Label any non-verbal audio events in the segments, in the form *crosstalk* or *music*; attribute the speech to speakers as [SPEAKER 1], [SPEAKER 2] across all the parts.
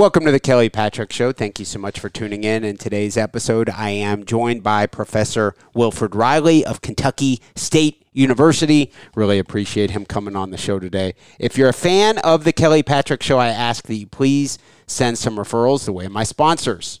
[SPEAKER 1] Welcome to the Kelly Patrick Show. Thank you so much for tuning in. In today's episode, I am joined by Professor Wilfred Reilly of Kentucky State University. Really appreciate him coming on the show today. If you're a fan of the Kelly Patrick Show, I ask that you please send some referrals the way of my sponsors.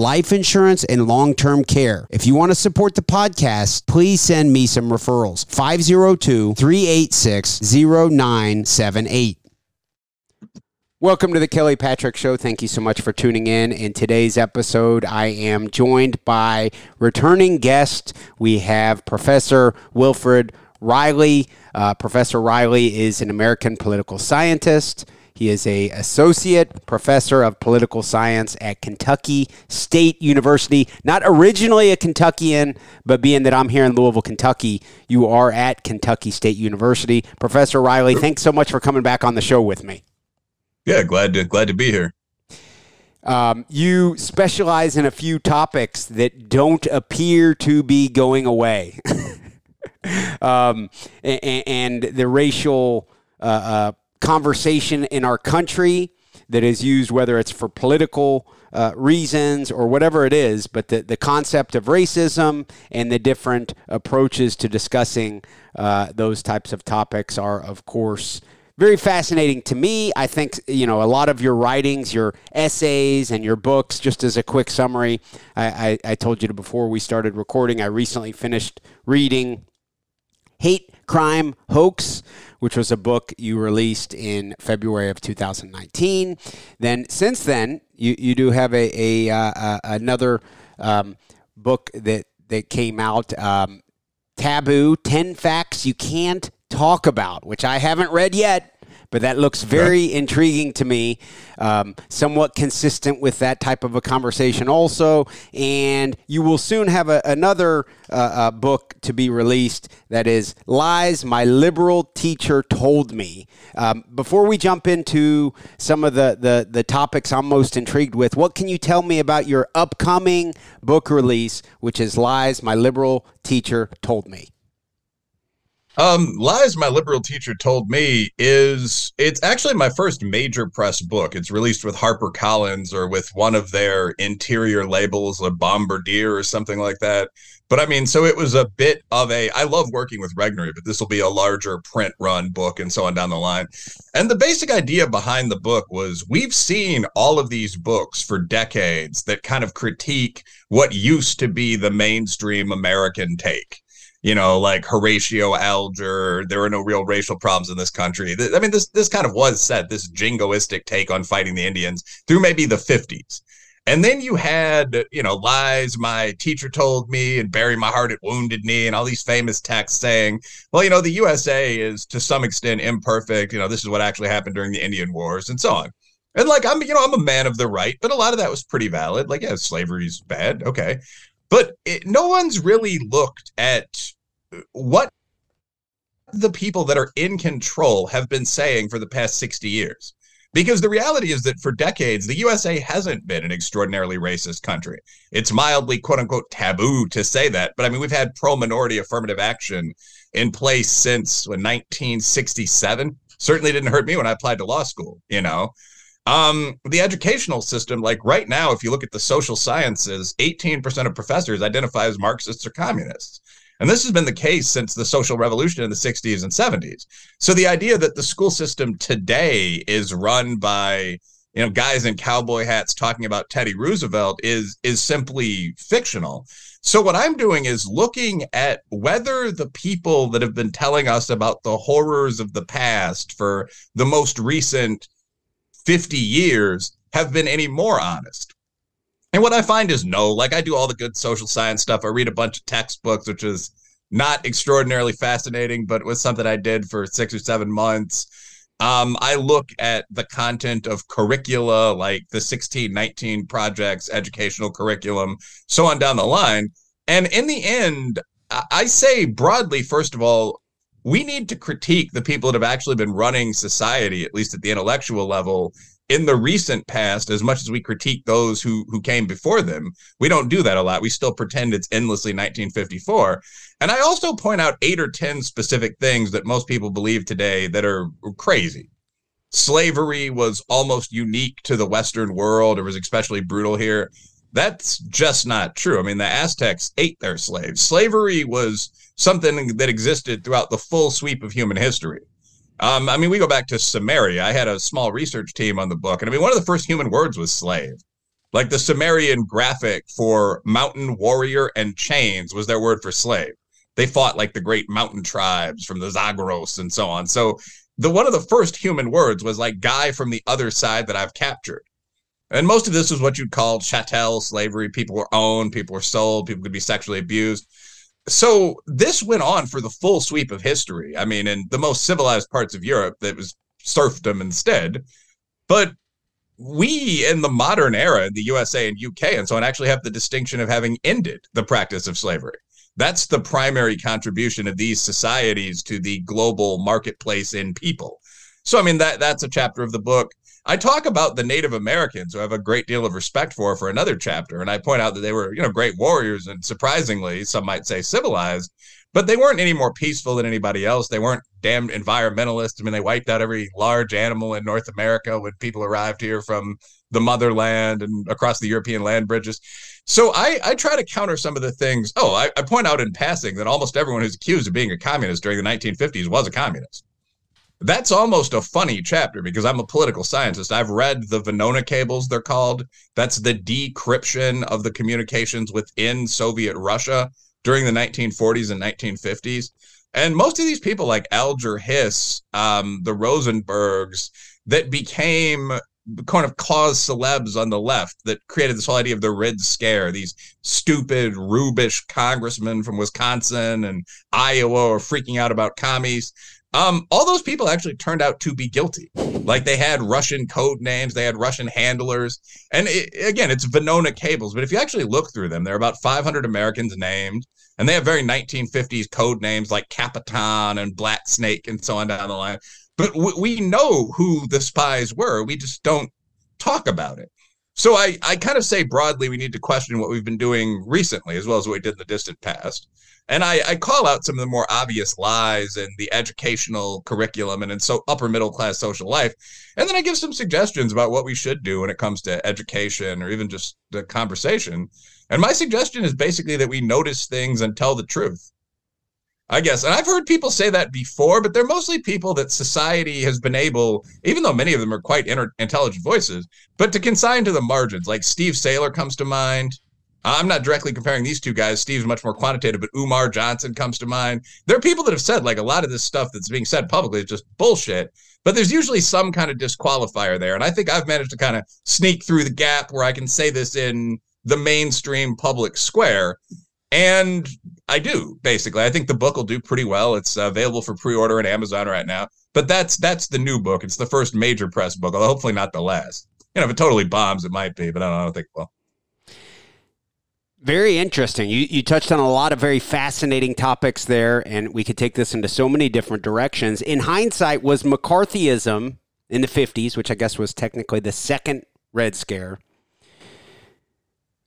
[SPEAKER 1] life insurance, and long term care. If you want to support the podcast, please send me some referrals. 502 386 0978. Welcome to the Kelly Patrick Show. Thank you so much for tuning in. In today's episode, I am joined by returning guest. We have Professor Wilfred Reilly. Uh, Professor Reilly is an American political scientist. He is a associate professor of political science at Kentucky State University. Not originally a Kentuckian, but being that I'm here in Louisville, Kentucky, you are at Kentucky State University. Professor Reilly, thanks so much for coming back on the show with me.
[SPEAKER 2] Yeah, glad to glad to be here.
[SPEAKER 1] Um, you specialize in a few topics that don't appear to be going away, *laughs* um, and, and, the racial uh, uh, conversation in our country that is used, whether it's for political uh, reasons or whatever it is, but the, the concept of racism and the different approaches to discussing uh, those types of topics are, of course, very fascinating to me. I think, you know, a lot of your writings, your essays, and your books, just as a quick summary, I, I, I told you before we started recording, I recently finished reading Hate, Crime, Hoax which was a book you released in February of 2019. Then, since then, you, you do have a, a uh, uh, another um, book that that came out, um, Taboo: Ten Facts You Can't Talk About, which I haven't read yet but that looks very intriguing to me. Um, somewhat consistent with that type of a conversation, also. And you will soon have a, another uh, uh, book to be released that is Lies My Liberal Teacher Told Me. Um, before we jump into some of the, the, the topics I'm most intrigued with, what can you tell me about your upcoming book release, which is Lies My Liberal Teacher Told Me?
[SPEAKER 2] Um, Lies My Liberal Teacher Told Me is it's actually my first major press book. It's released with Harper Collins or with one of their interior labels, a Bombardier or something like that. But I mean, so it was a bit of a I love working with Regnery, but this will be a larger print run book and so on down the line. And the basic idea behind the book was we've seen all of these books for decades that kind of critique what used to be the mainstream American take you know, like Horatio Alger, there are no real racial problems in this country. I mean, this this kind of was said, this jingoistic take on fighting the Indians through maybe the 50s. And then you had, you know, lies my teacher told me and bury my heart at wounded knee and all these famous texts saying, well, you know, the USA is to some extent imperfect. You know, this is what actually happened during the Indian Wars and so on. And like I'm, you know, I'm a man of the right, but a lot of that was pretty valid. Like, yeah, slavery's bad, okay, but it, no one's really looked at uh, what the people that are in control have been saying for the past 60 years. Because the reality is that for decades, the USA hasn't been an extraordinarily racist country. It's mildly, quote unquote, taboo to say that. But I mean, we've had pro minority affirmative action in place since 1967. Certainly didn't hurt me when I applied to law school, you know? Um, the educational system, like right now, if you look at the social sciences, 18% of professors identify as Marxists or communists. And this has been the case since the social revolution in the 60s and 70s. So the idea that the school system today is run by you know guys in cowboy hats talking about Teddy Roosevelt is is simply fictional. So what I'm doing is looking at whether the people that have been telling us about the horrors of the past for the most recent 50 years have been any more honest. And what I find is no, like I do all the good social science stuff. I read a bunch of textbooks, which is not extraordinarily fascinating, but was something I did for six or seven months. Um, I look at the content of curricula, like the 1619 projects, educational curriculum, so on down the line. And in the end, I say broadly, first of all, we need to critique the people that have actually been running society, at least at the intellectual level, in the recent past as much as we critique those who who came before them. We don't do that a lot. We still pretend it's endlessly 1954 and i also point out eight or ten specific things that most people believe today that are crazy. Slavery was almost unique to the western world. It was especially brutal here. That's just not true. I mean the aztecs ate their slaves. Slavery was something that existed throughout the full sweep of human history um, I mean, we go back to Sumeria. I had a small research team on the book, and I mean, one of the first human words was slave. Like the Sumerian graphic for mountain warrior and chains was their word for slave. They fought like the great mountain tribes from the Zagros and so on. So the one of the first human words was like guy from the other side that I've captured. And most of this was what you'd call chattel slavery. People were owned, people were sold, people could be sexually abused so this went on for the full sweep of history. I mean, in the most civilized parts of Europe, that was serfdom instead. But we in the modern era in the USA and UK and so on actually have the distinction of having ended the practice of slavery. That's the primary contribution of these societies to the global marketplace in people. So I mean that that's a chapter of the book. I talk about the Native Americans who I have a great deal of respect for for another chapter, and I point out that they were, you know, great warriors and surprisingly, some might say civilized, but they weren't any more peaceful than anybody else. They weren't damned environmentalists. I mean, they wiped out every large animal in North America when people arrived here from the motherland and across the European land bridges. So I, I try to counter some of the things. Oh, I, I point out in passing that almost everyone who's accused of being a communist during the 1950s was a communist that's almost a funny chapter because I'm a political scientist. I've read the Venona cables, they're called. That's the decryption of the communications within Soviet Russia during the 1940s and 1950s. And most of these people, like Alger Hiss, um, the Rosenbergs, that became kind of cause celebs on the left that created this whole idea of the Red Scare. These stupid, rubish congressmen from Wisconsin and Iowa are freaking out about commies. Um, all those people actually turned out to be guilty. Like they had Russian code names, they had Russian handlers, and it, again, it's Venona cables. But if you actually look through them, there are about 500 Americans named, and they have very 1950s code names like Capitan and Black Snake and so on down the line. But w- we know who the spies were. We just don't talk about it. So I, I kind of say broadly, we need to question what we've been doing recently, as well as what we did in the distant past. And I, I call out some of the more obvious lies in the educational curriculum and in so upper middle class social life. And then I give some suggestions about what we should do when it comes to education or even just the conversation. And my suggestion is basically that we notice things and tell the truth. I guess. And I've heard people say that before, but they're mostly people that society has been able, even though many of them are quite inter- intelligent voices, but to consign to the margins. Like Steve Sailer comes to mind uh, I'm not directly comparing these two guys. Steve's much more quantitative, but Umar Johnson comes to mind. There are people that have said like a lot of this stuff that's being said publicly is just bullshit, but there's usually some kind of disqualifier there. And I think I've managed to kind of sneak through the gap where I can say this in the mainstream public square. And I do basically. I think the book will do pretty well. It's available for pre-order at Amazon right now. But that's that's the new book. It's the first major press book, although hopefully not the last. You know, if it totally bombs, it might be, but I don't, I don't think it will.
[SPEAKER 1] Very interesting. You, you touched on a lot of very fascinating topics there, and we could take this into so many different directions. In hindsight, was McCarthyism in the 50s, which I guess was technically the second Red Scare,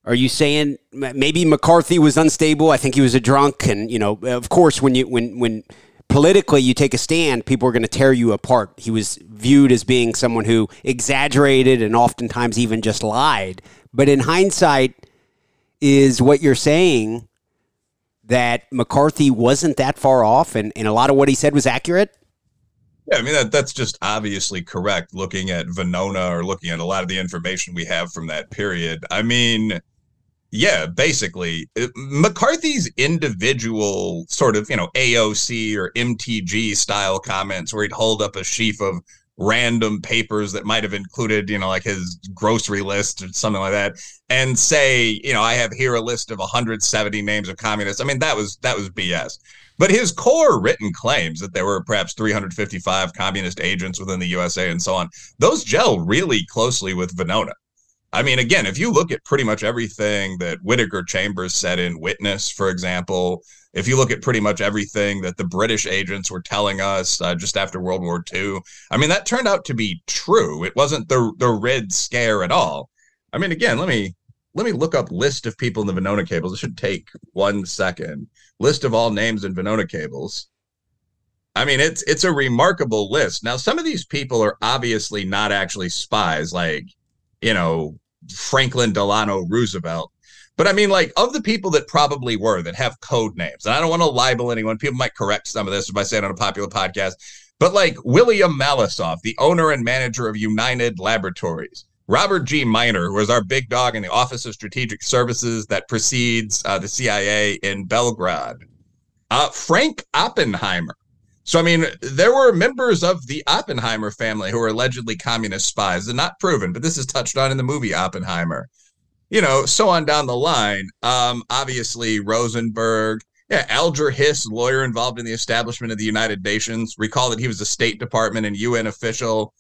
[SPEAKER 1] are you saying maybe McCarthy was unstable? I think he was a drunk, and you know, uh, of course, when you when when politically you take a stand, people are going to tear you apart. He was viewed as being someone who exaggerated and oftentimes even just lied. But in hindsight, is what you're saying that McCarthy wasn't that far off and, and a lot of what he said was accurate?
[SPEAKER 2] Yeah, I mean that that's just obviously correct looking at Venona or looking at a lot of the information we have from that period. I mean, yeah, basically uh, McCarthy's individual sort of, you know, AOC or MTG style comments where he'd hold up a sheaf of random papers that might have included, you know, like his grocery list or something like that, and say, you know, I have here a list of 170 names of communists. I mean, that was that was BS. But his core written claims that there were perhaps 355 communist agents within the USA and so on, those gel really closely with Venona. I mean, again, if you look at pretty much everything that Whittaker Chambers said in Witness, for example, if you look at pretty much everything that the British agents were telling us uh, just after World War II, I mean, that turned out to be true. It wasn't the the Red Scare at all. I mean, again, let me let me look up list of people in the Venona cables. It should take one second. List of all names in Venona cables. I mean, it's it's a remarkable list. Now, some of these people are obviously not actually spies, like you know Franklin Delano Roosevelt. But I mean, like, of the people that probably were that have code names, and I don't want to libel anyone. People might correct some of this by saying on a popular podcast, but like William Malisoff, the owner and manager of United Laboratories, Robert G. Miner, who was our big dog in the Office of Strategic Services that precedes uh, the CIA in Belgrade, uh, Frank Oppenheimer, so, I mean, there were members of the Oppenheimer family who were allegedly communist spies and not proven, but this is touched on in the movie Oppenheimer. You know, so on down the line. Um, obviously, Rosenberg, yeah, Alger Hiss, lawyer involved in the establishment of the United Nations. Recall that he was a State Department and UN official.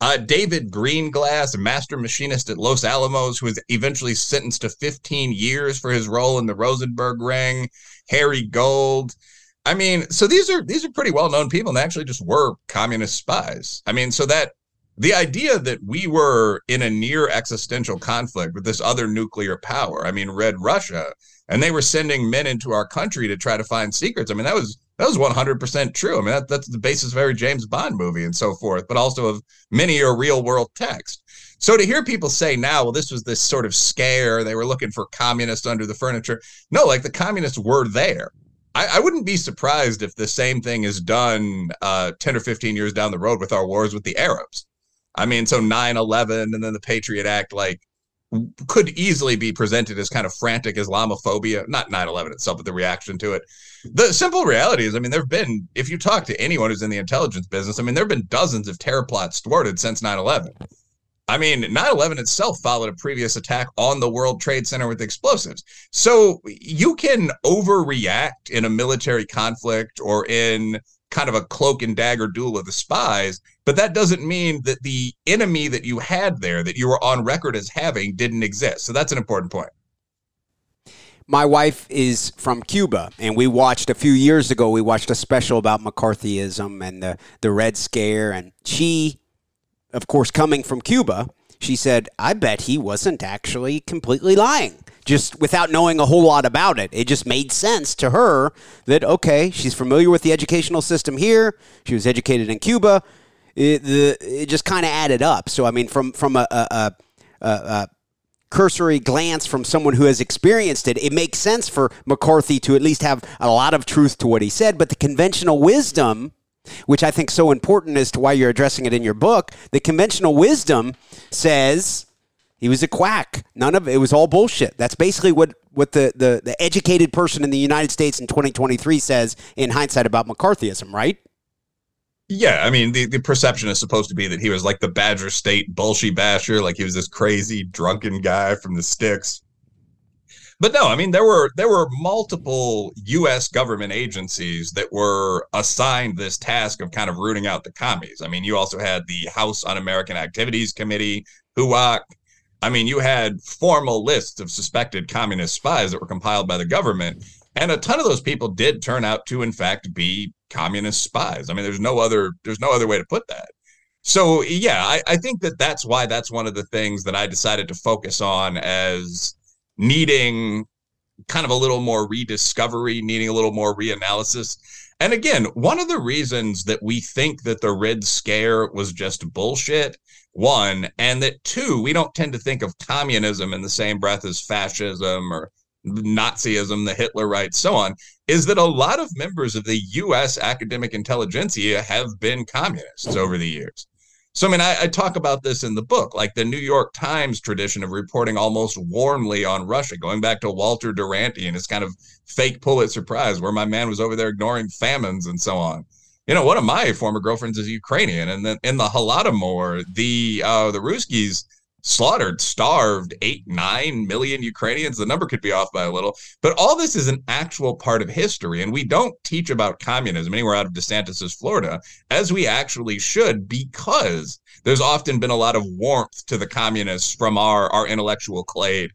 [SPEAKER 2] Uh, David Greenglass, a master machinist at Los Alamos, who was eventually sentenced to 15 years for his role in the Rosenberg ring. Harry Gold. I mean, so these are these are pretty well known people, and they actually just were communist spies. I mean, so that the idea that we were in a near existential conflict with this other nuclear power, I mean, Red Russia, and they were sending men into our country to try to find secrets. I mean, that was that was 100% true. I mean, that, that's the basis of every James Bond movie and so forth, but also of many a real world text. So to hear people say now, well, this was this sort of scare, they were looking for communists under the furniture. No, like the communists were there. I, I, wouldn't be surprised if the same thing is done uh, 10 or 15 years down the road with our wars with the Arabs. I mean, so 9 11 and then the Patriot Act, like, could easily be presented as kind of frantic Islamophobia, not 9 11 itself, but the reaction to it. The simple reality is, I mean, there have been, if you talk to anyone who's in the intelligence business, I mean, there have been dozens of terror plots thwarted since 9 11. I mean, 9 11 itself followed a previous attack on the World Trade Center with explosives. So you can overreact in a military conflict or in kind of a cloak and dagger duel of the spies, but that doesn't mean that the enemy that you had there, that you were on record as having, didn't exist. So that's an important point.
[SPEAKER 1] My wife is from Cuba, and we watched a few years ago. We watched a special about McCarthyism and the the Red Scare, and she of course, coming from Cuba, she said, I bet he wasn't actually completely lying. Just without knowing a whole lot about it. It just made sense to her that, okay, she's familiar with the educational system here. She was educated in Cuba. It, the, it just kind of added up. So, I mean, from, from a, a, a, a cursory glance from someone who has experienced it, it makes sense for McCarthy to at least have a lot of truth to what he said. But the conventional wisdom which I think so important as to why you're addressing it in your book. The conventional wisdom says He was a quack. None of it was all bullshit. That's basically what what the, the, the educated person in the United States in 2023 says in hindsight about McCarthyism, right?
[SPEAKER 2] Yeah, I mean the, the perception is supposed to be that he was like the Badger State bullshit basher, like he was this crazy drunken guy from the sticks. But no, I mean there were there were multiple U.S. government agencies that were assigned this task of kind of rooting out the commies. I mean, you also had the House Un-American Activities Committee, HUAC. I mean, you had formal lists of suspected communist spies that were compiled by the government, and a ton of those people did turn out to, in fact, be communist spies. I mean, there's no other there's no other way to put that. So yeah, I, I think that that's why that's one of the things that I decided to focus on as needing kind of a little more rediscovery, needing a little more reanalysis. And again, one of the reasons that we think that the Red Scare was just bullshit, one, and that two, we don't tend to think of communism in the same breath as fascism or Nazism, the Hitler right, so on, is that a lot of members of the U.S. academic intelligentsia have been communists over the years. So, I mean, I, I, talk about this in the book, like the New York Times tradition of reporting almost warmly on Russia, going back to Walter Duranty and his kind of fake Pulitzer Prize, where my man was over there ignoring famines and so on. You know, one of my former girlfriends is Ukrainian, and then in the Holodomor, the uh, the Ruskies slaughtered, starved eight, nine million Ukrainians. The number could be off by a little, but all this is an actual part of history. And we don't teach about communism anywhere out of DeSantis's Florida, as we actually should, because there's often been a lot of warmth to the communists from our, our intellectual clade.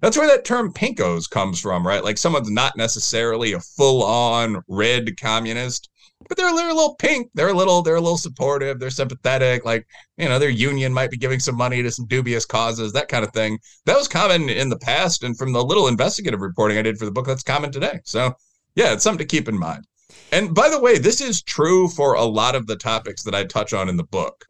[SPEAKER 2] That's where that term pinkos comes from, right? Like someone's not necessarily a full on red communist, but they're, they're a little pink. They're a little they're a little supportive. They're sympathetic. Like you know, their union might be giving some money to some dubious causes, that kind of thing. That was common in the past, and from the little investigative reporting I did for the book, that's common today. So yeah, it's something to keep in mind. And by the way, this is true for a lot of the topics that I touch on in the book.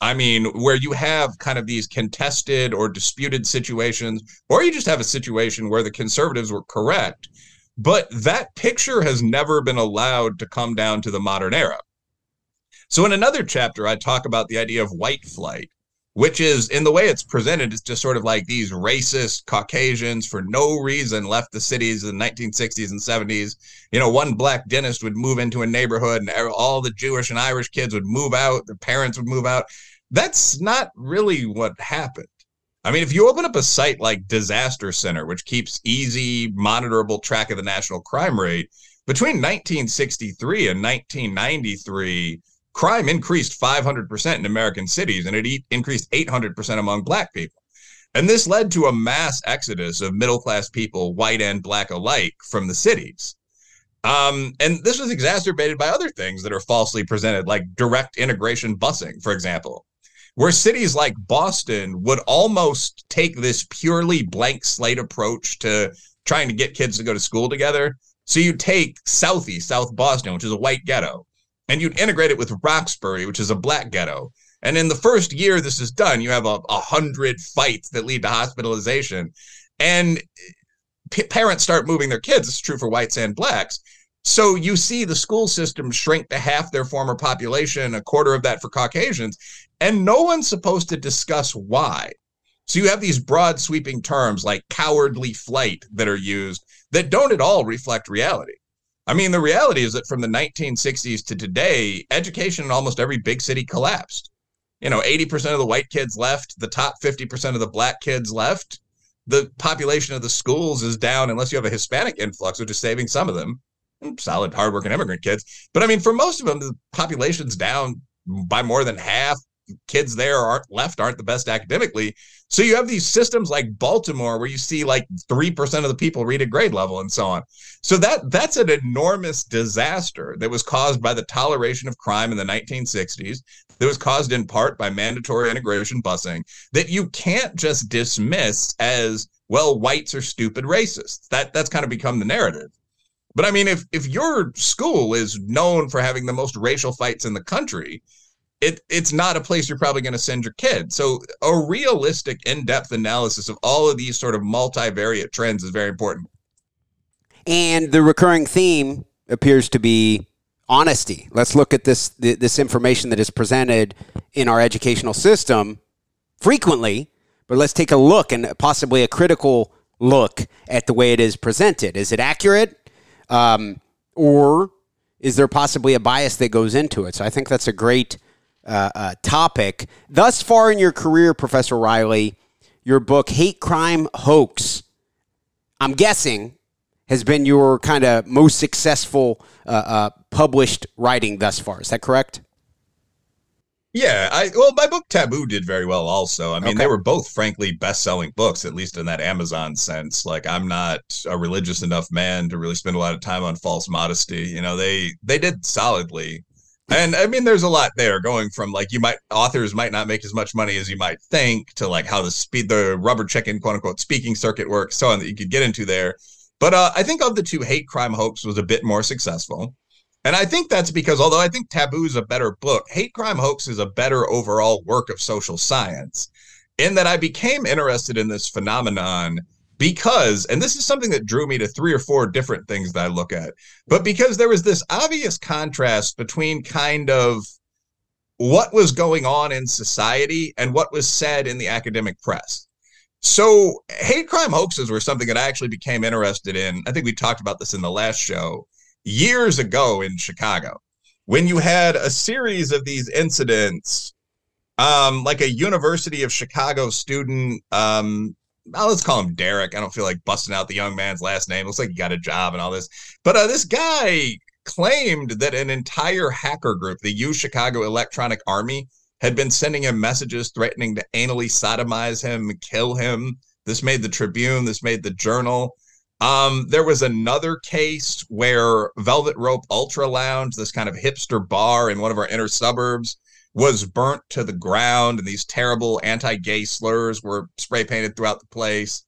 [SPEAKER 2] I mean, where you have kind of these contested or disputed situations, or you just have a situation where the conservatives were correct but that picture has never been allowed to come down to the modern era. So, in another chapter, I talk about the idea of white flight, which is in the way it's presented, it's just sort of like these racist Caucasians for no reason left the cities in the 1960s and 70s. You know, one black dentist would move into a neighborhood and er, all the Jewish and Irish kids would move out, their parents would move out. That's not really what happened. I mean, if you open up a site like Disaster Center, which keeps easy, monitorable track of the national crime rate, between 1963 and 1993, crime increased 500% in American cities and it increased 800% among black people. And this led to a mass exodus of middle class people, white and black alike, from the cities. Um, and this was exacerbated by other things that are falsely presented, like direct integration busing, for example where cities like Boston would almost take this purely blank slate approach to trying to get kids to go to school together. So you take Southeast, South Boston, which is a white ghetto, and you'd integrate it with Roxbury, which is a black ghetto. And in the first year this is done, you have a, a hundred fights that lead to hospitalization. And p- parents start moving their kids. It's true for whites and blacks. So you see the school system shrink to half their former population, a quarter of that for Caucasians, and no one's supposed to discuss why. So you have these broad sweeping terms like cowardly flight that are used that don't at all reflect reality. I mean, the reality is that from the 1960s to today, education in almost every big city collapsed. You know, 80% of the white kids left, the top 50% of the black kids left. The population of the schools is down unless you have a Hispanic influx, which is saving some of them. Solid, hardworking immigrant kids. But I mean, for most of them, the population's down by more than half, kids there aren't left aren't the best academically. So you have these systems like Baltimore where you see like 3% of the people read at grade level and so on. So that that's an enormous disaster that was caused by the toleration of crime in the 1960s that was caused in part by mandatory integration busing that you can't just dismiss as well whites are stupid racists. That that's kind of become the narrative. But I mean if if your school is known for having the most racial fights in the country, it it's not a place you're probably going to send your kid. So a realistic, in-depth analysis of all of these sort of multivariate trends is very important.
[SPEAKER 1] And the recurring theme appears to be honesty. Let's look at this this information that is presented in our educational system frequently but let's take a look and possibly a critical look at the way it is presented. Is it accurate? Um, or is there possibly a bias that goes into it? So I think that's a great uh, uh, topic. Thus far in your career, Professor Reilly, your book, Hate Crime Hoax, I'm guessing has been your kind of most successful uh, uh, published writing thus far. Is that correct?
[SPEAKER 2] Yeah, I well, my book Taboo did very well. Also, I mean, okay. they were both frankly best-selling books, at least in that Amazon sense. Like, I'm not a religious enough man to really spend a lot of time on false modesty. You know, they they did solidly, and I mean, there's a lot there going from like you might authors might not make as much money as you might think to like how the speed the rubber chicken quote unquote speaking circuit works, so on that you could get into there. But uh, I think of the two, hate crime hoax was a bit more successful. And I think that's because although I think Taboo is a better book, Hate Crime Hoax is a better overall work of social science. In that I became interested in this phenomenon because, and this is something that drew me to three or four different things that I look at, but because there was this obvious contrast between kind of what was going on in society and what was said in the academic press. So, hate crime hoaxes were something that I actually became interested in. I think we talked about this in the last show years ago in Chicago when you had a series of these incidents, um, like a University of Chicago student, um, let's call him Derek. I don't feel like busting out the young man's last name. Looks like he got a job and all this. But uh, this guy claimed that an entire hacker group, the U Chicago Electronic Army, had been sending him messages threatening to anally sodomize him, kill him. This made the Tribune. This made the Journal. Um, there was another case where Velvet Rope Ultra Lounge, this kind of hipster bar in one of our inner suburbs, was burnt to the ground, and these terrible anti-gay slurs were spray painted throughout the place.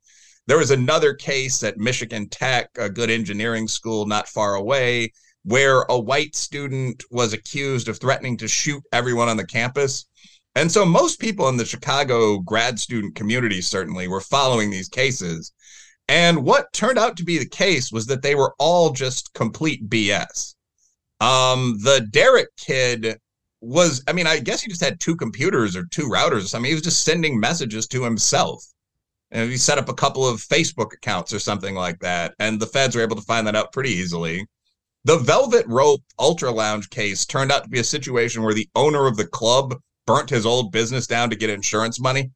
[SPEAKER 2] There was another case at Michigan Tech, a good engineering school not far away, where a white student was accused of threatening to shoot everyone on the campus. And so most people in the Chicago grad student community certainly were following these cases. And what turned out to be the case was that they were all just complete BS. Um, the Derek kid was, I mean, I guess he just had two computers or two routers or something. He was just sending messages to himself. And he set up a couple of Facebook accounts or something like that. And the feds were able to find that out pretty easily. The Velvet Rope Ultra Lounge case turned out to be a situation where the owner of the club burnt his old business down to get insurance money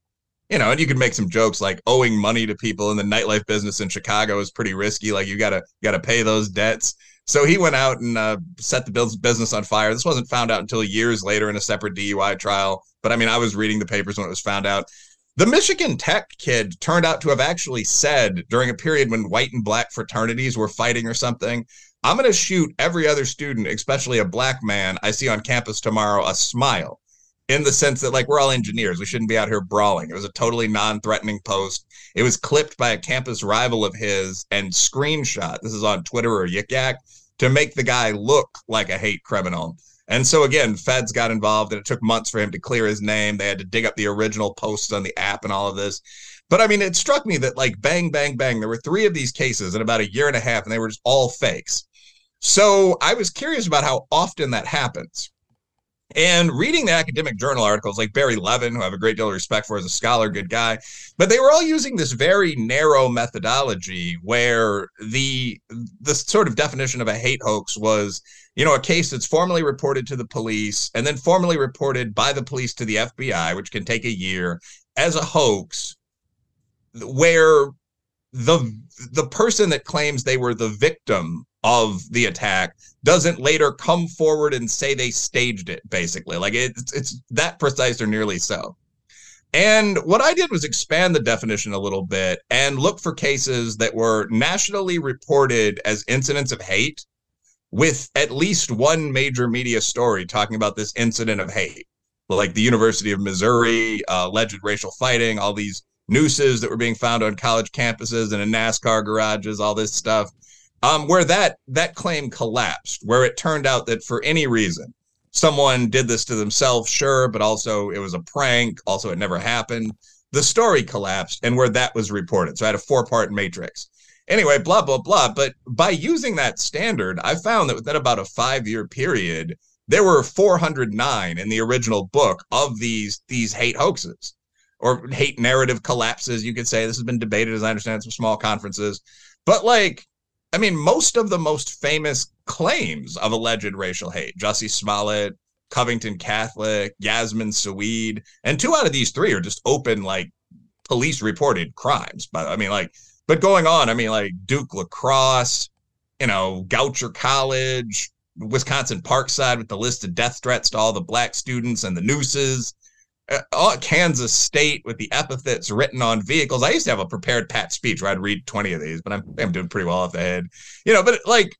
[SPEAKER 2] you know, and you can make some jokes like owing money to people in the nightlife business in Chicago is pretty risky. Like you gotta gotta pay those debts. So he went out and uh, set the business on fire. This wasn't found out until years later in a separate DUI trial. But I mean, I was reading the papers when it was found out. The Michigan Tech kid turned out to have actually said during a period when white and black fraternities were fighting or something, I'm going to shoot every other student, especially a black man I see on campus tomorrow, a smile in the sense that like we're all engineers we shouldn't be out here brawling it was a totally non-threatening post it was clipped by a campus rival of his and screenshot this is on twitter or yik yak to make the guy look like a hate criminal. And so again feds got involved and it took months for him to clear his name. They had to dig up the original posts on the app and all of this. But i mean it struck me that like bang bang bang there were three of these cases in about a year and a half and they were just all fakes. So i was curious about how often that happens and reading the academic journal articles like Barry Levin, who I have a great deal of respect for as a scholar, good guy, but they were all using this very narrow methodology where the the sort of definition of a hate hoax was, you know, a case that's formally reported to the police and then formally reported by the police to the FBI, which can take a year, as a hoax, where the the person that claims they were the victim of the attack doesn't later come forward and say they staged it basically. Like it's it's that precise or nearly so. And what i did was expand the definition a little bit and look for cases that were nationally reported as incidents of hate with at least one major media story talking about this incident of hate. Like the university of missouri uh, alleged racial fighting all these nooses that were being found on college campuses and in nascar garages all this stuff um, where that that claim collapsed, where it turned out that for any reason someone did this to themselves, sure, but also it was a prank. Also, it never happened. The story collapsed, and where that was reported. So I had a four part matrix. Anyway, blah blah blah. But by using that standard, I found that within about a five year period, there were 409 in the original book of these these hate hoaxes. or hate narrative collapses. You could say this has been debated, as I understand, at some small conferences. But like, I mean, most of the most famous claims of alleged racial hate, Jussie Smollett, Covington Catholic, Yasmin Seweid, and two out of these three are just open like police reported crimes. But I mean, like, but going on, I mean, like Duke lacrosse, you know, Goucher College, Wisconsin Parkside with the list of death threats to all the black students and the nooses. Uh, Kansas State with the epithets written on vehicles. I used to have a prepared pat speech where I'd read 20 of these, but I'm, I'm doing pretty well off the head. You know, but like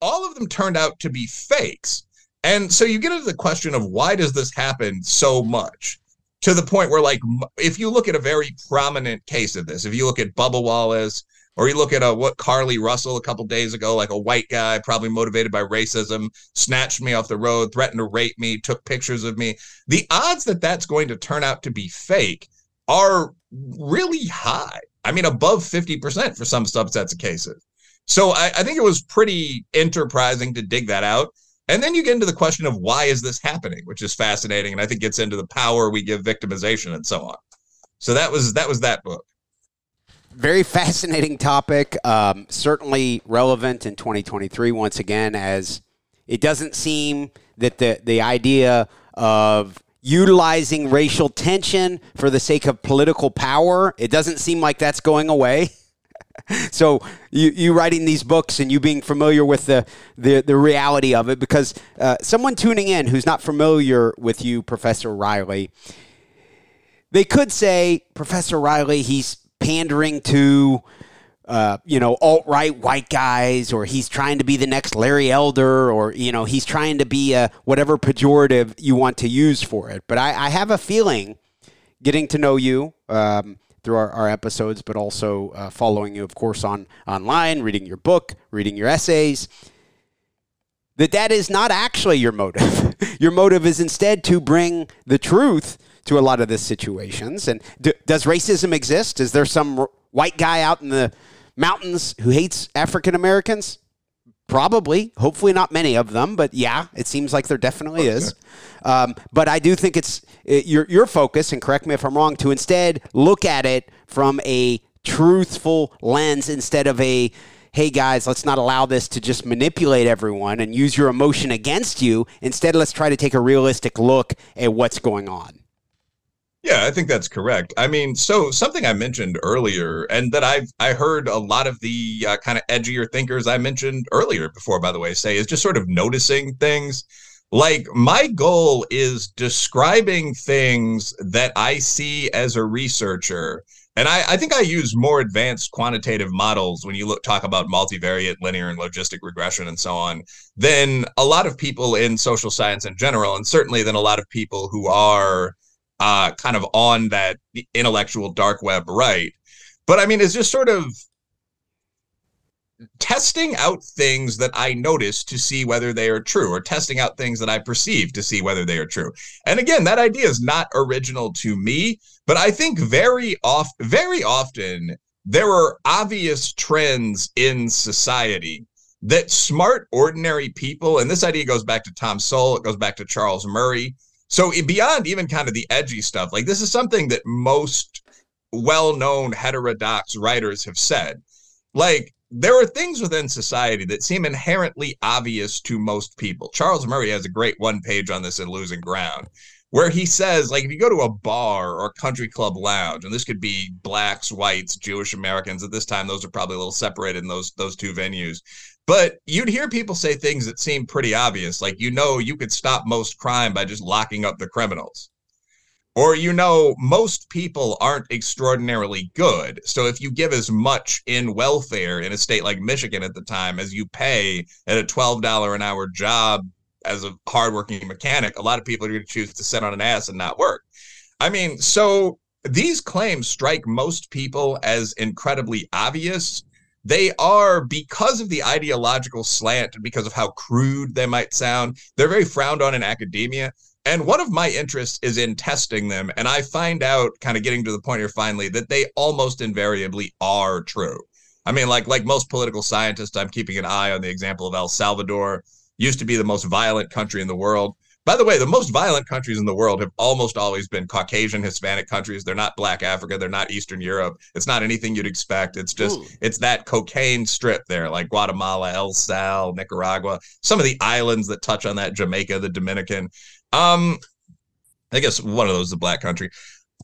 [SPEAKER 2] all of them turned out to be fakes. And so you get into the question of why does this happen so much? To the point where, like, if you look at a very prominent case of this, if you look at Bubba Wallace, or you look at a, uh, what Carlee Russell a couple days ago, like a white guy, probably motivated by racism, snatched me off the road, threatened to rape me, took pictures of me. The odds that that's going to turn out to be fake are really high. I mean, above 50% for some subsets of cases. So I, I think it was pretty enterprising to dig that out. And then you get into the question of why is this happening, which is fascinating, and I think gets into the power we give victimization and so on. So that was that was that book.
[SPEAKER 1] Very *laughs* fascinating topic. Um, certainly relevant in 2023 once again, as it doesn't seem that the the idea of utilizing racial tension for the sake of political power, it doesn't seem like that's going away. *laughs* so you, you writing these books and you being familiar with the, the, the reality of it because uh, someone tuning in who's not familiar with you professor Reilly they could say professor Reilly he's pandering to uh, you know alt-right white guys or he's trying to be the next larry elder or you know he's trying to be a whatever pejorative you want to use for it but i, I have a feeling getting to know you um, through our, our episodes, but also uh, following you, of course, on online, reading your book, reading your essays. That that is not actually your motive. *laughs* your motive is instead to bring the truth to a lot of the situations. And d- does racism exist? Is there some r- white guy out in the mountains who hates African Americans? Probably, hopefully not many of them, but yeah, it seems like there definitely is. Um, but I do think it's it, your your focus, and correct me if I'm wrong, to instead look at it from a truthful lens instead of a hey guys, let's not allow this to just manipulate everyone and use your emotion against you. Instead, let's try to take a realistic look at what's going on.
[SPEAKER 2] Yeah, I think that's correct. I mean, so something I mentioned earlier, and that I've I heard a lot of the uh, kind of edgier thinkers I mentioned earlier before, by the way, say is just sort of noticing things. Like my goal is describing things that I see as a researcher, and I, I think I use more advanced quantitative models when you look talk about multivariate, linear, and logistic regression and so on than a lot of people in social science in general, and certainly than a lot of people who are uh, kind of on that intellectual dark web right. But I mean, it's just sort of testing out things that I notice to see whether they are true, or testing out things that I perceive to see whether they are true. And again, that idea is not original to me, but I think very off, very often there are obvious trends in society that smart, ordinary people, and this idea goes back to Tom Sowell, it goes back to Charles Murray, so beyond even kind of the edgy stuff, like this is something that most well-known heterodox writers have said. Like there are things within society that seem inherently obvious to most people. Charles Murray has a great one page on this in Losing Ground, where he says, like, if you go to a bar or a country club lounge, and this could be blacks, whites, Jewish Americans, at this time, those are probably a little separated in those those two venues. But you'd hear people say things that seem pretty obvious, like you know you could stop most crime by just locking up the criminals. Or you know most people aren't extraordinarily good. So if you give as much in welfare in a state like Michigan at the time as you pay at a $12 an hour job as a hardworking mechanic, a lot of people are going to choose to sit on an ass and not work. I mean, so these claims strike most people as incredibly obvious. They are because of the ideological slant and because of how crude they might sound. They're very frowned on in academia. And one of my interests is in testing them and i find out kind of getting to the point here finally that they almost invariably are true. I mean like like most political scientists i'm keeping an eye on the example of el salvador used to be the most violent country in the world By the way, the most violent countries in the world have almost always been Caucasian, Hispanic countries. They're not Black Africa. They're not Eastern Europe. It's not anything you'd expect. It's just, Ooh. it's that cocaine strip there, like Guatemala, El Sal, Nicaragua, some of the islands that touch on that, Jamaica, the Dominican. Um, I guess one of those is a black country.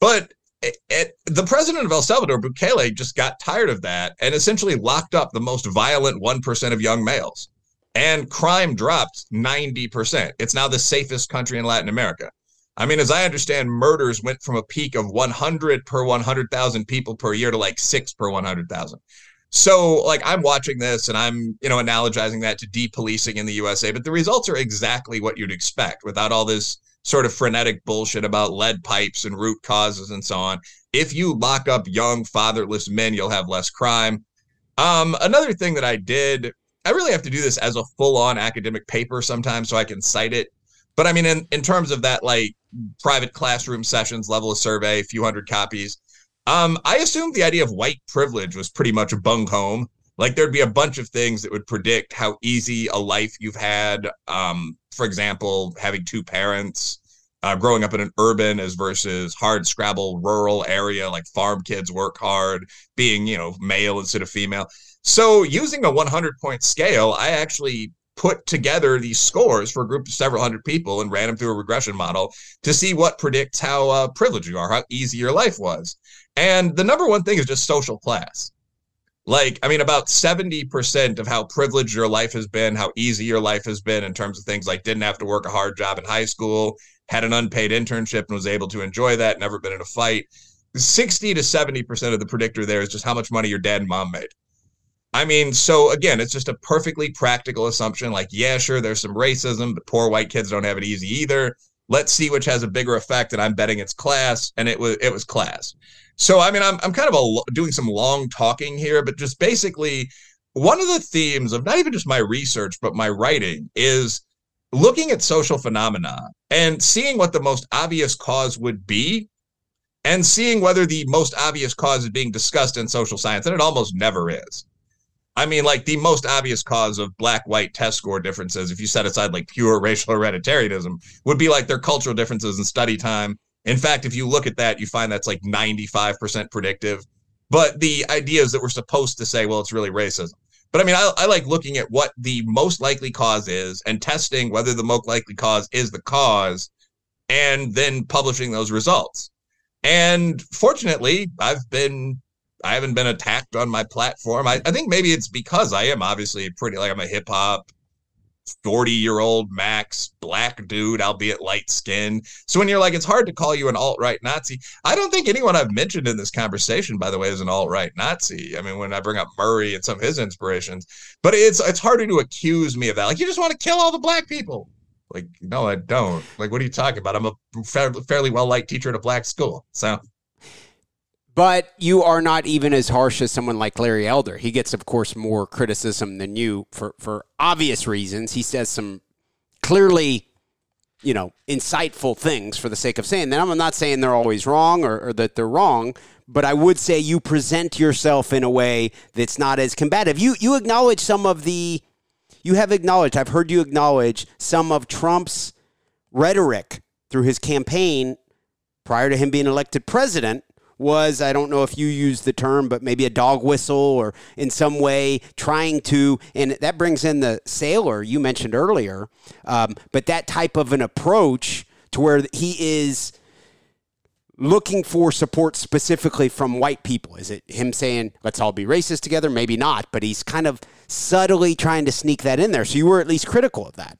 [SPEAKER 2] But it, it, the president of El Salvador, Bukele, just got tired of that and essentially locked up the most violent 1% of young males and crime dropped 90%. It's now the safest country in Latin America. I mean, as I understand, murders went from a peak of 100 per 100,000 people per year to like six per 100,000. So, like, I'm watching this and I'm, you know, analogizing that to depolicing in the USA, but the results are exactly what you'd expect without all this sort of frenetic bullshit about lead pipes and root causes and so on. If you lock up young fatherless men, you'll have less crime. Um, another thing that I did I really have to do this as a full on academic paper sometimes so I can cite it. But I mean, in, in terms of that, like private classroom sessions level of survey, a few hundred copies, um, I assumed the idea of white privilege was pretty much bung home. Like there'd be a bunch of things that would predict how easy a life you've had. Um, for example, having two parents, uh, growing up in an urban as versus hard scrabble rural area, like farm kids work hard, being, you know, male instead of female. So using a 100 point scale, I actually put together these scores for a group of several hundred people and ran them through a regression model to see what predicts how uh, privileged you are, how easy your life was. And the number one thing is just social class. Like, I mean, about 70% of how privileged your life has been, how easy your life has been in terms of things like didn't have to work a hard job in high school, had an unpaid internship and was able to enjoy that, never been in a fight. 60 to 70% of the predictor there is just how much money your dad and mom made. I mean, so again, it's just a perfectly practical assumption. Like, yeah, sure, there's some racism, but poor white kids don't have it easy either. Let's see which has a bigger effect, and I'm betting it's class, and it was it was class. So I mean, I'm I'm kind of a, doing some long talking here, but just basically, one of the themes of not even just my research but my writing is looking at social phenomena and seeing what the most obvious cause would be and seeing whether the most obvious cause is being discussed in social science and it almost never is I mean, like the most obvious cause of black white test score differences, if you set aside like pure *laughs* racial hereditarianism, would be like their cultural differences in study time. In fact, if you look at that, you find that's like 95% predictive. But the idea is that we're supposed to say, well, it's really racism. But I mean, I, I like looking at what the most likely cause is and testing whether the most likely cause is the cause and then publishing those results. And fortunately, I've been I haven't been attacked on my platform. I, I think maybe it's because I am obviously pretty like I'm a hip hop 40 year old max black dude, albeit light skinned. So when you're like, it's hard to call you an alt right Nazi, I don't think anyone I've mentioned in this conversation, by the way, is an alt right Nazi. I mean, when I bring up Murray and some of his inspirations, but it's it's harder to accuse me of that. Like, you just want to kill all the black people. Like, no, I don't. Like, what are you talking about? I'm a fairly well liked teacher at a black school. So
[SPEAKER 1] but you are not even as harsh as someone like Larry Elder. He gets, of course, more criticism than you for, for obvious reasons. He says some clearly, you know, insightful things for the sake of saying them. I'm not saying they're always wrong or, or that they're wrong, but I would say you present yourself in a way that's not as combative. You you acknowledge some of the you have acknowledged, I've heard you acknowledge some of Trump's rhetoric through his campaign prior to him being elected president was, I don't know if you use the term, but maybe a dog whistle or in some way trying to, and that brings in the Sailer you mentioned earlier, um, but that type of an approach to where he is looking for support specifically from white people? Is it him saying, let's all be racist together? Maybe not, but he's kind of subtly trying to sneak that in there. So you were at least critical of that.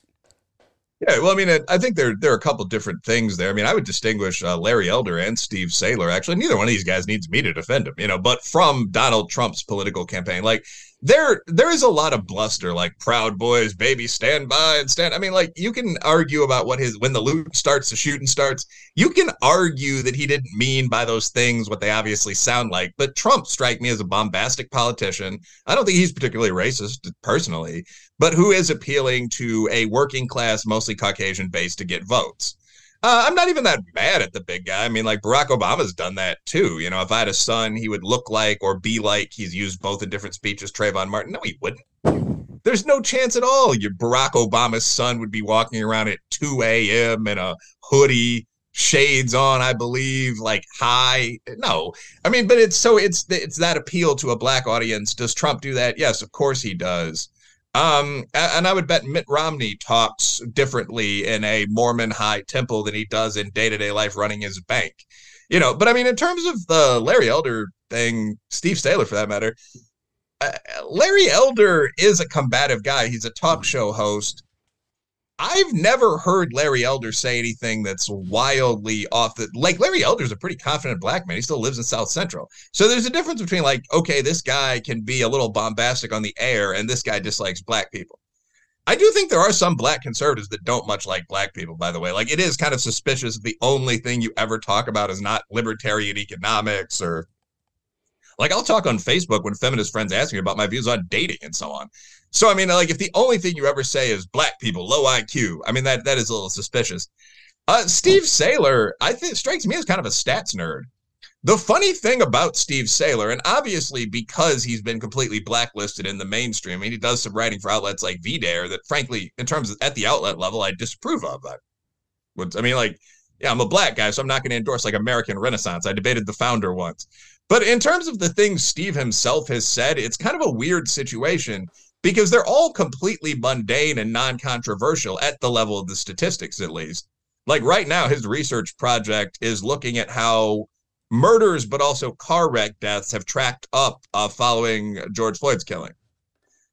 [SPEAKER 2] Yeah, well, I mean, I think there there are a couple different things there. I mean, I would distinguish uh, Larry Elder and Steve Sailer. Actually, neither one of these guys needs me to defend him, you know. But from Donald Trump's political campaign, like there there is a lot of bluster, like Proud Boys, baby, stand by and stand. I mean, like you can argue about what his when the loot starts, the shooting starts. You can argue that he didn't mean by those things what they obviously sound like. But Trump strike me as a bombastic politician. I don't think he's particularly racist personally, but who is appealing to a working class, mostly Caucasian base to get votes. Uh, I'm not even that mad at the big guy. I mean, like Barack Obama's done that too. You know, if I had a son, he would look like or be like he's used both in different speeches. Trayvon Martin. No, he wouldn't. there's no chance at all. Your Barack Obama's son would be walking around at 2 a.m. in a hoodie, shades on, I believe, like high. No, I mean, but it's so it's it's that appeal to a black audience. Does Trump do that? Yes, of course he does. Um, and I would bet Mitt Romney talks differently in a Mormon high temple than he does in day to day life running his bank. You know, but I mean, in terms of the Larry Elder thing, Steve Sailer for that matter, uh, Larry Elder is a combative guy. He's a talk show host. I've never heard Larry Elder say anything that's wildly off the like Larry Elder's a pretty confident black man. He still lives in South Central. So there's a difference between like, okay, this guy can be a little bombastic on the air and this guy dislikes black people. I do think there are some black conservatives that don't much like black people, by the way. Like it is kind of suspicious the only thing you ever talk about is not libertarian economics or like I'll talk on Facebook when feminist friends ask me about my views on dating and so on. So I mean, like if the only thing you ever say is black people, low IQ, I mean that that is a little suspicious. Uh, Steve Sailer, I think strikes me as kind of a stats nerd. The funny thing about Steve Sailer, and obviously because he's been completely blacklisted in the mainstream, I mean, he does some writing for outlets like VDare that, frankly, in terms of at the outlet level, I disapprove of. I, would, I mean, like, yeah, I'm a black guy, so I'm not going to endorse like American Renaissance. I debated the founder once. But in terms of the things Steve himself has said, it's kind of a weird situation because they're all completely mundane and non controversial at the level of the statistics, at least. Like right now, his research project is looking at how murders, but also car wreck deaths have tracked up uh, following George Floyd's killing.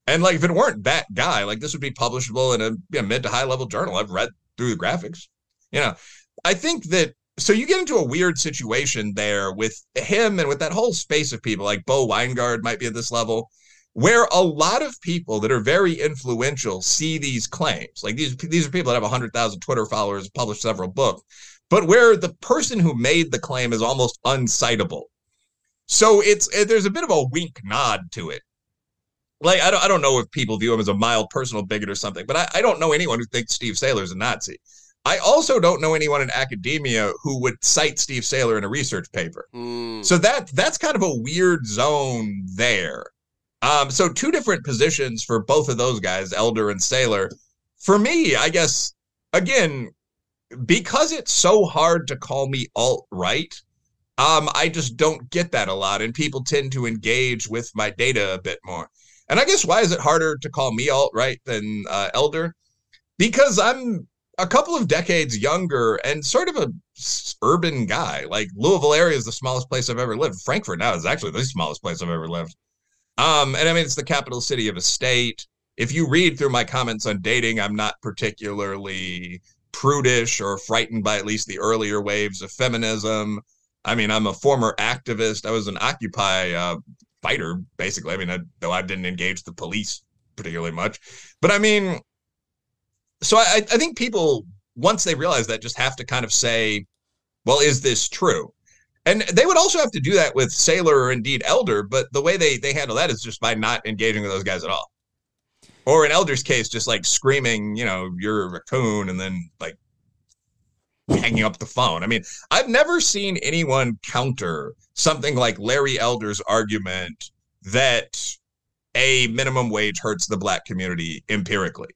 [SPEAKER 2] And like, if it weren't that guy, like this would be publishable in a you know, mid to high level journal. I've read through the graphics. You know, I think that so you get into a weird situation there with him and with that whole space of people like Bo Winegard might be at this level where a lot of people that are very influential see these claims. Like these, these are people that have 100,000 Twitter followers, published several books, but where the person who made the claim is almost uncitable. So it's eh, there's a bit of a wink nod to it. Like I don't I don't know if people view him as a mild personal bigot or something, but I, I don't know anyone who thinks Steve Sailer's a Nazi. I also don't know anyone in academia who would cite Steve Sailer in a research paper. Mm. So that that's kind of a weird zone there. Um, so two different positions for both of those guys, Elder and Sailer. For me, I guess again, because it's so hard to call me alt right, um, I just don't get that a lot, and people tend to engage with my data a bit more. And I guess why is it harder to call me alt right than uh, Elder? Because I'm a couple of decades younger and sort of a urban guy. Like Louisville area is the smallest place I've ever lived. Frankfort now is actually the smallest place I've ever lived. Um, and I mean, it's the capital city of a state. If you read through my comments on dating, I'm not particularly prudish or frightened by at least the earlier waves of feminism. I mean, I'm a former activist. I was an Occupy uh, fighter, basically. I mean, I, though I didn't engage the police particularly much, but I mean, so I, I think people once they realize that just have to kind of say, well, is this true? And they would also have to do that with Sailer or indeed Elder, but the way they they handle that is just by not engaging with those guys at all. Or in Elder's case, just like screaming, you know, you're a raccoon, and then like hanging up the phone. I mean, I've never seen anyone counter something like Larry Elder's argument that a minimum wage hurts the black community empirically.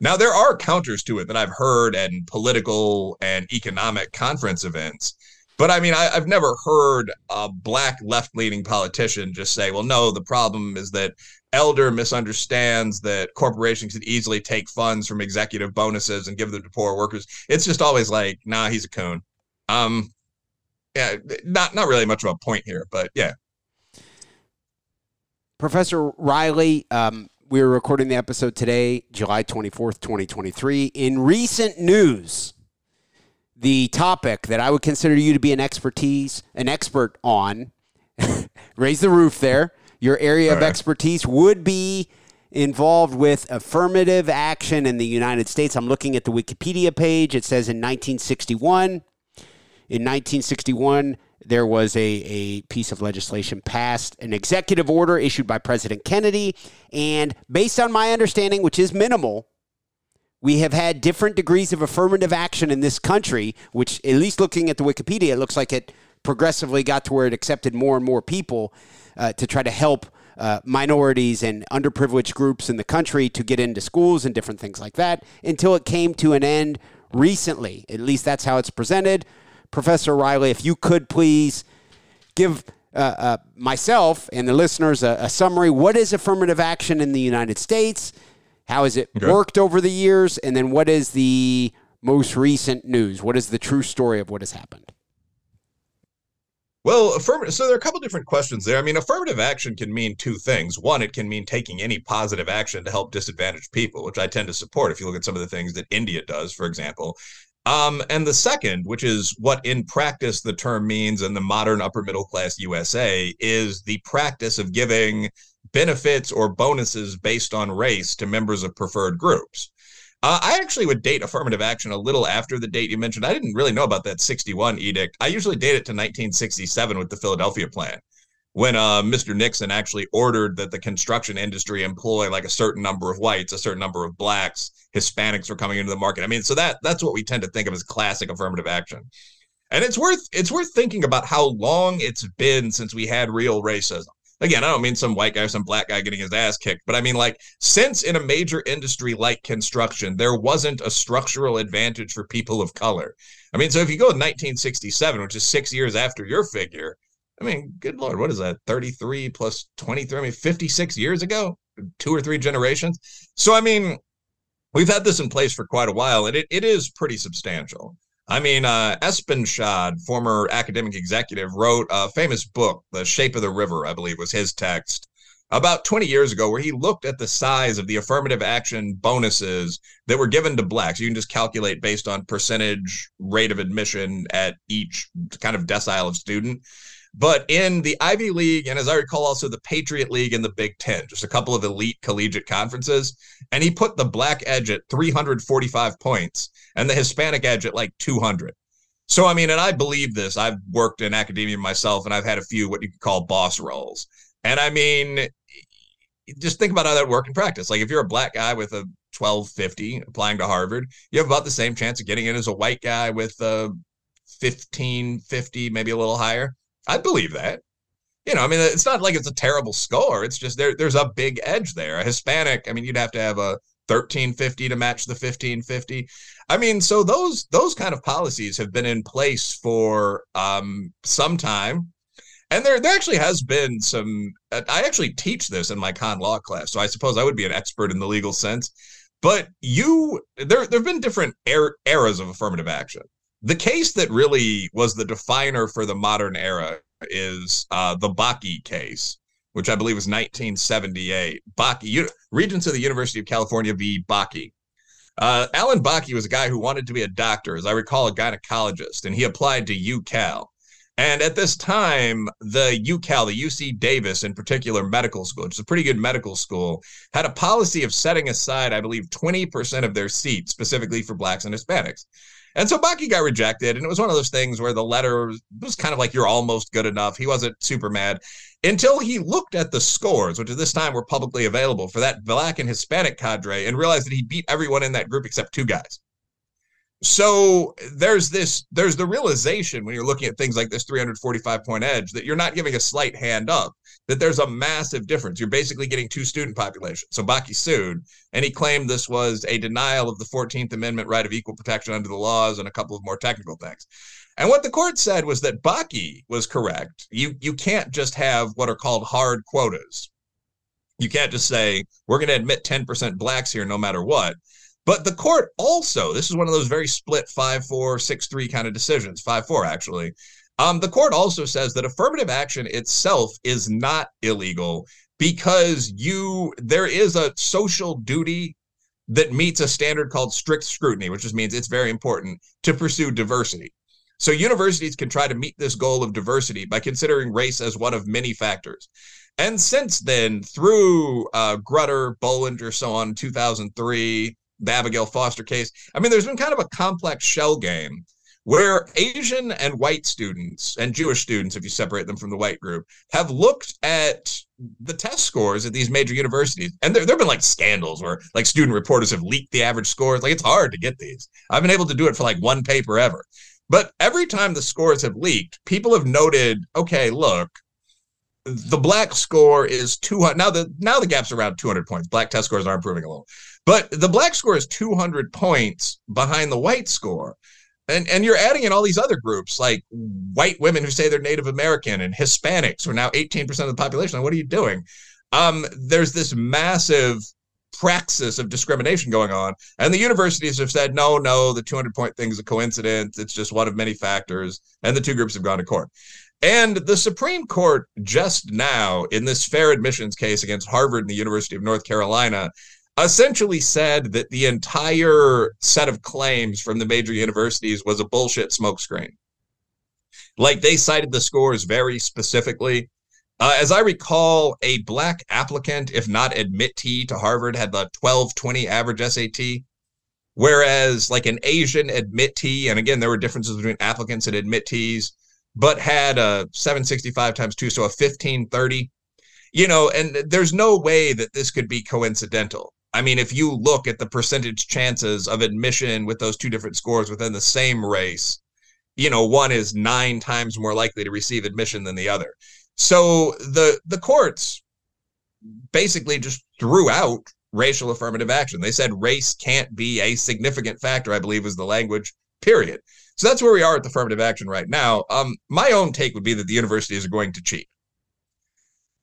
[SPEAKER 2] Now, there are counters to it that I've heard at political and economic conference events but I mean, I, have never heard a black left leaning politician just say, well, no, the problem is that Elder misunderstands that corporations can easily take funds from executive bonuses and give them to poor workers. It's just always like, nah, he's a coon. Um, yeah, not not really much of a point here, but yeah.
[SPEAKER 1] Professor Reilly, um, we are recording the episode today, July 24th, 2023. In recent news, the topic that I would consider you to be an expertise, an expert on, *laughs* raise the roof there. Your area of expertise would be involved with affirmative action in the United States. I'm looking at the Wikipedia page. It says in 1961. In 1961, there was a, a piece of legislation passed, an executive order issued by President Kennedy. And based on my understanding, which is minimal, we have had different degrees of affirmative action in this country, which, at least looking at the Wikipedia, it looks like it progressively got to where it accepted more and more people uh, to try to help uh, minorities and underprivileged groups in the country to get into schools and different things like that until it came to an end recently. At least that's how it's presented. Professor Reilly, if you could please give uh, uh, myself and the listeners a, a, summary. What is affirmative action in the United States? How has it okay. worked over the years? And then what is the most recent news? What is the true story of what has happened?
[SPEAKER 2] Well, affirmative. So there are a couple different questions there. I mean, affirmative action can mean two things. One, it can mean taking any positive action to help disadvantaged people, which I tend to support. If you look at some of the things that India does, for example. Um, and the second, which is what in practice the term means in the modern upper middle class USA, is the practice of giving benefits or bonuses based on race to members of preferred groups. Uh, I actually would date affirmative action a little after the date you mentioned. I didn't really know about that 61 edict. I usually date it to 1967 with the Philadelphia Plan, when uh, Mr. Nixon actually ordered that the construction industry employ like a certain number of whites, a certain number of blacks, Hispanics were coming into the market. I mean, so that that's what we tend to think of as classic affirmative action. And it's worth it's worth thinking about how long it's been since we had real racism again, I don't mean some white guy, or some black guy getting his ass kicked, but I mean like since in a major industry like construction, there wasn't a structural advantage for people of color. I mean, so if you go in 1967, which is six years after your figure, I mean, good lord, what is that? 33 plus 23, I mean, 56 years ago, two or three generations. So I mean, we've had this in place for quite a while, and it, it is pretty substantial. I mean, uh, Espenshade, former academic executive, wrote a famous book, The Shape of the River, I believe was his text, about 20 years ago, where he looked at the size of the affirmative action bonuses that were given to blacks. You can just calculate based on percentage rate of admission at each kind of decile of student. But in the Ivy League, and as I recall, also the Patriot League and the Big Ten, just a couple of elite collegiate conferences. And he put the black edge at 345 points and the Hispanic edge at like 200. So, I mean, and I believe this. I've worked in academia myself and I've had a few what you could call boss roles. And I mean, just think about how that work in practice. Like if you're a black guy with a 1250 applying to Harvard, you have about the same chance of getting in as a white guy with a 1550, maybe a little higher. I believe that. You know, I mean, it's not like it's a terrible score. It's just there. There's a big edge there. A Hispanic. I mean, you'd have to have a 1350 to match the 1550. I mean, so those those kind of policies have been in place for um, some time. And there, there actually has been some. I actually teach this in my con law class, so I suppose I would be an expert in the legal sense. But you, there, there have been different er- eras of affirmative action the case that really was the definer for the modern era is uh, the Bakke case, which I believe was 1978. Bakke, U- Regents of the University of California v. Bakke. Uh, Alan Bakke was a guy who wanted to be a doctor, as I recall, a gynecologist, and he applied to UCal. And at this time, the UCal, the UC Davis in particular medical school, which is a pretty good medical school, had a policy of setting aside, I believe, 20% of their seats specifically for blacks and Hispanics. And so Bakke got rejected, and it was one of those things where the letter was kind of like you're almost good enough. He wasn't super mad until he looked at the scores, which at this time were publicly available for that black and Hispanic cadre, and realized that he beat everyone in that group except two guys so there's this there's the realization when you're looking at things like this 345 point edge that you're not giving a slight hand up that there's a massive difference. You're basically getting two student populations. So Bakke sued and he claimed this was a denial of the 14th amendment right of equal protection under the laws and a couple of more technical things. And what the court said was that Bakke was correct. You you can't just have what are called hard quotas. You can't just say we're going to admit 10% blacks here no matter what but the court also, this is one of those very split 5 4, 6 3 kind of decisions, 5 4 actually. Um, the court also says that affirmative action itself is not illegal because you there is a social duty that meets a standard called strict scrutiny, which just means it's very important to pursue diversity. So universities can try to meet this goal of diversity by considering race as one of many factors. And since then, through uh, Grutter, Bollinger, so on, 2003, Abigail Foster case. I mean, there's been kind of a complex shell game where Asian and white students and Jewish students, if you separate them from the white group, have looked at the test scores at these major universities. And there, there have been like scandals where like student reporters have leaked the average scores. Like it's hard to get these. I've been able to do it for like one paper ever. But every time the scores have leaked, people have noted, okay, look, the black score is 200 now the now the gap's around 200 points black test scores are improving a little but the black score is 200 points behind the white score. And and you're adding in all these other groups like white women who say they're native american and hispanics who are now 18% of the population. What are you doing? Um, there's this massive praxis of discrimination going on. And the universities have said no no the 200 point thing is a coincidence. It's just one of many factors. And the two groups have gone to court. And the Supreme Court just now, in this fair admissions case against Harvard and the University of North Carolina, essentially said that the entire set of claims from the major universities was a bullshit smokescreen. Like they cited the scores very specifically. Uh, as I recall, a black applicant, if not admittee to Harvard, had the 1220 average SAT, whereas like an Asian admittee, and again, there were differences between applicants and admittees but had a 765 times two, so a 1530. You know, and there's no way that this could be coincidental. I mean, if you look at the percentage chances of admission with those two different scores within the same race, you know, one is nine times more likely to receive admission than the other. So the the courts basically just threw out racial affirmative action. They said race can't be a significant factor, I believe was the language, period. So that's where we are with affirmative action right now. Um, my own take would be that the universities are going to cheat.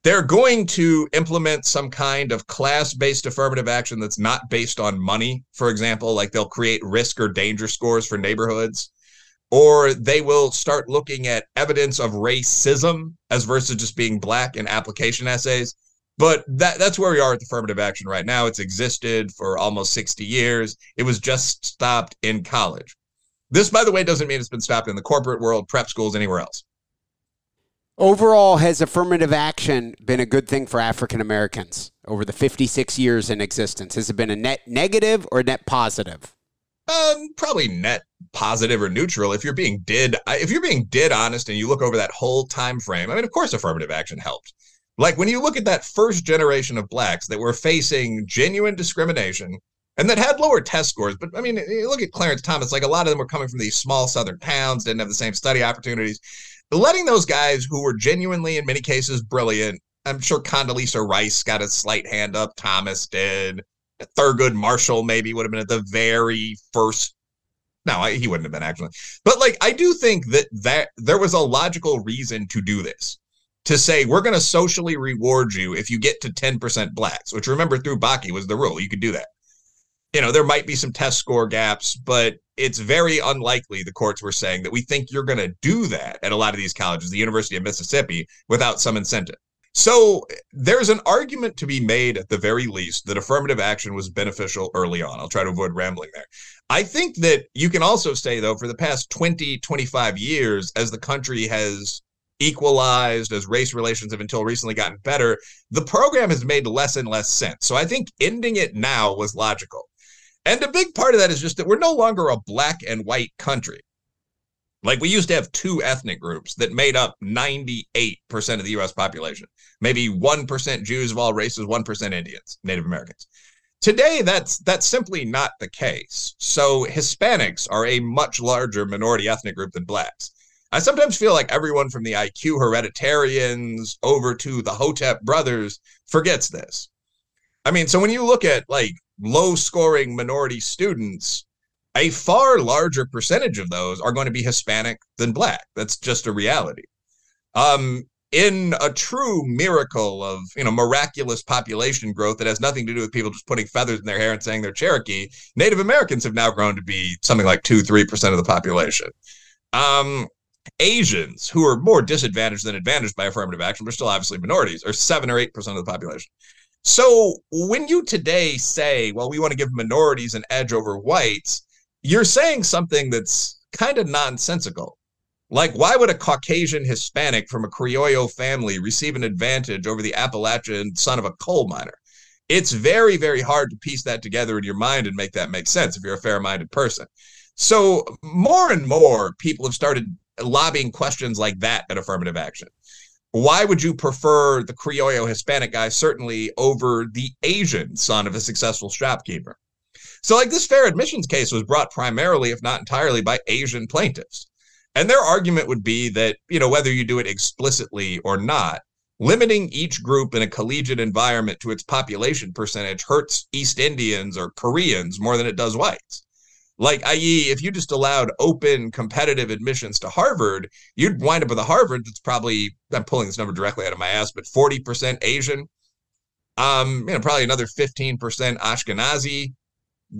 [SPEAKER 2] They're going to implement some kind of class based affirmative action that's not based on money. For example, like they'll create risk or danger scores for neighborhoods, or they will start looking at evidence of racism as versus just being black in application essays. But that, that's where we are with affirmative action right now. It's existed for almost 60 years. It was just stopped in college. This, by the way, doesn't mean it's been stopped in the corporate world, prep schools, anywhere else.
[SPEAKER 1] Overall, has affirmative action been a good thing for African Americans over the 56 years in existence? Has it been a net negative or net positive?
[SPEAKER 2] Um, probably net positive or neutral. If you're being did, if you're being did honest, and you look over that whole time frame, I mean, of course, affirmative action helped. Like when you look at that first generation of blacks that were facing genuine discrimination and that had lower test scores. But I mean, look at Clarence Thomas. Like a lot of them were coming from these small southern towns, didn't have the same study opportunities. Letting those guys who were genuinely, in many cases, brilliant. I'm sure Condoleezza Rice got a slight hand up. Thomas did. Thurgood Marshall maybe would have been at the very first. No, I, he wouldn't have been actually. But like, I do think that that there was a logical reason to do this to say we're going to socially reward you if you get to 10% blacks, which remember through Bakke was the rule. You could do that you know, there might be some test score gaps, but it's very unlikely, the courts were saying, that we think you're going to do that at a lot of these colleges, the University of Mississippi, without some incentive. So there's an argument to be made at the very least that affirmative action was beneficial early on. I'll try to avoid rambling there. I think that you can also say, though, for the past 20, 25 years, as the country has equalized, as race relations have until recently gotten better, the program has made less and less sense. So I think ending it now was logical. And a big part of that is just that we're no longer a black and white country. Like we used to have two ethnic groups that made up 98% of the US population. Maybe 1% Jews of all races, 1% Indians, Native Americans. Today that's that's simply not the case. So Hispanics are a much larger minority ethnic group than blacks. I sometimes feel like everyone from the IQ hereditarians over to the Hotep brothers forgets this. I mean, so when you look at like low scoring minority students, a far larger percentage of those are going to be Hispanic than black. That's just a reality. Um, in a true miracle of you know miraculous population growth that has nothing to do with people just putting feathers in their hair and saying they're Cherokee, Native Americans have now grown to be something like two, three percent of the population. Um, Asians, who are more disadvantaged than advantaged by affirmative action, but still obviously minorities, are seven or eight percent of the population. So when you today say, well, we want to give minorities an edge over whites, you're saying something that's kind of nonsensical. Like, why would a Caucasian Hispanic from a Criollo family receive an advantage over the Appalachian son of a coal miner? It's very, very hard to piece that together in your mind and make that make sense if you're a fair minded person. So, more and more people have started lobbying questions like that at affirmative action why would you prefer the Criollo Hispanic guy certainly over the Asian son of a successful shopkeeper? So, like this fair admissions case was brought primarily, if not entirely, by Asian plaintiffs. And their argument would be that, you know, whether you do it explicitly or not, limiting each group in a collegiate environment to its population percentage hurts East Indians or Koreans more than it does whites. Like, i.e., if you just allowed open competitive admissions to Harvard, you'd wind up with a Harvard that's probably, I'm pulling this number directly out of my ass, but 40% Asian, um, you know, probably another 15% Ashkenazi.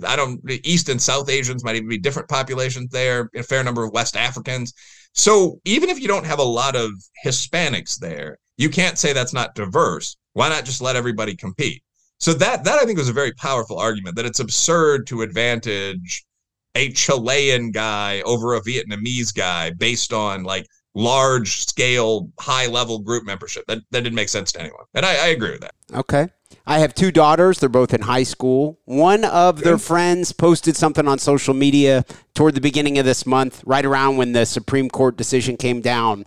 [SPEAKER 2] I don't, East and South Asians might even be different populations there, a fair number of West Africans. So even if you don't have a lot of Hispanics there, you can't say that's not diverse. Why not just let everybody compete? So that that I think was a very powerful argument that it's absurd to advantage a Chilean guy over a Vietnamese guy based on like large scale, high level group membership. That, that didn't make sense to anyone. And I, I agree with that.
[SPEAKER 1] Okay. I have two daughters. They're both in high school. One of their friends posted something on social media toward the beginning of this month, right around when the Supreme Court decision came down.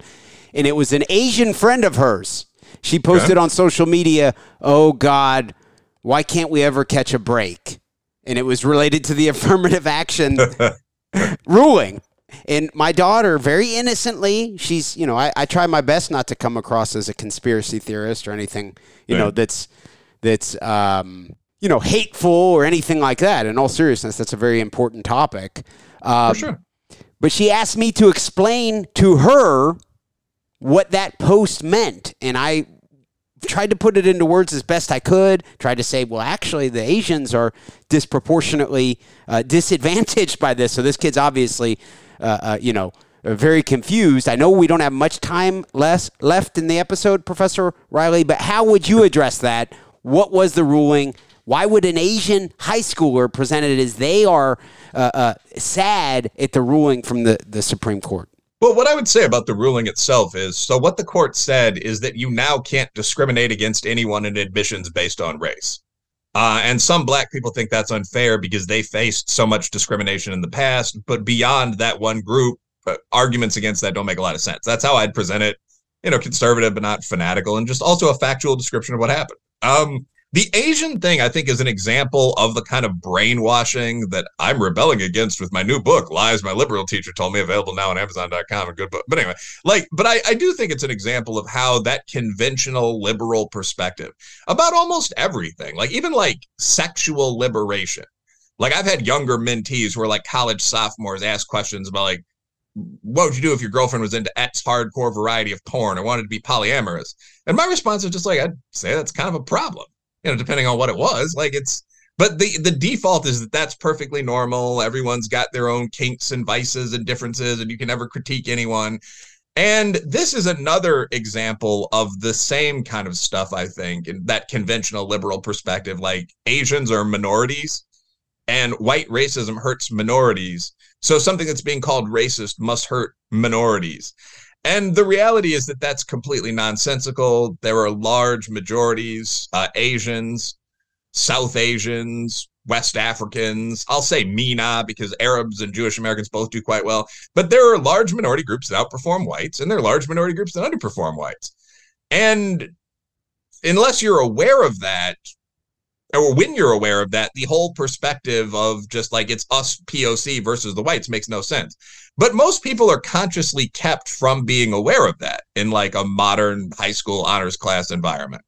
[SPEAKER 1] And it was an Asian friend of hers. She posted on social media, Oh God, why can't we ever catch a break? And it was related to the *laughs* affirmative action *laughs* ruling. And my daughter, very innocently, she's, you know, I, I try my best not to come across as a conspiracy theorist or anything, you know, that's, that's, um, you know, hateful or anything like that. In all seriousness, that's a very important topic. Um,
[SPEAKER 2] For sure.
[SPEAKER 1] But she asked me to explain to her what that post meant. And I tried to put it into words as best I could, tried to say, well, actually, the Asians are disproportionately uh, disadvantaged by this. So this kid's obviously, uh, uh, you know, uh, very confused. I know we don't have much time less left in the episode, Professor Reilly, but how would you address that? What was the ruling? Why would an Asian high schooler present it as they are uh, uh, sad at the ruling from the, the Supreme Court?
[SPEAKER 2] Well, what I would say about the ruling itself is so what the court said is that you now can't discriminate against anyone in admissions based on race. Uh, and some black people think that's unfair because they faced so much discrimination in the past. But beyond that one group, uh, arguments against that don't make a lot of sense. That's how I'd present it, you know, conservative but not fanatical, and just also a factual description of what happened. Um, the Asian thing, I think, is an example of the kind of brainwashing that I'm rebelling against with my new book, Lies My Liberal Teacher Told Me, available now on Amazon.com. A good book. But anyway, like, but I, I do think it's an example of how that conventional liberal perspective about almost everything, like even like sexual liberation. Like I've had younger mentees who are like college sophomores ask questions about like, what would you do if your girlfriend was into X hardcore variety of porn or wanted to be polyamorous? And my response is just like, I'd say that's kind of a problem you know, depending on what it was. Like it's, but the the default is that that's perfectly normal. Everyone's got their own kinks and vices and differences, and you can never critique anyone. And this is another example of the same kind of stuff, I think, in that conventional liberal perspective. Like Asians are minorities, and white racism hurts minorities. So something that's being called racist must hurt minorities. And the reality is that that's completely nonsensical. There are large majorities, uh, Asians, South Asians, West Africans. I'll say MENA because Arabs and Jewish Americans both do quite well. But there are large minority groups that outperform whites, and there are large minority groups that underperform whites. And unless you're aware of that, or when you're aware of that, the whole perspective of just like it's us POC versus the whites makes no sense. But most people are consciously kept from being aware of that in like a modern high school honors class environment.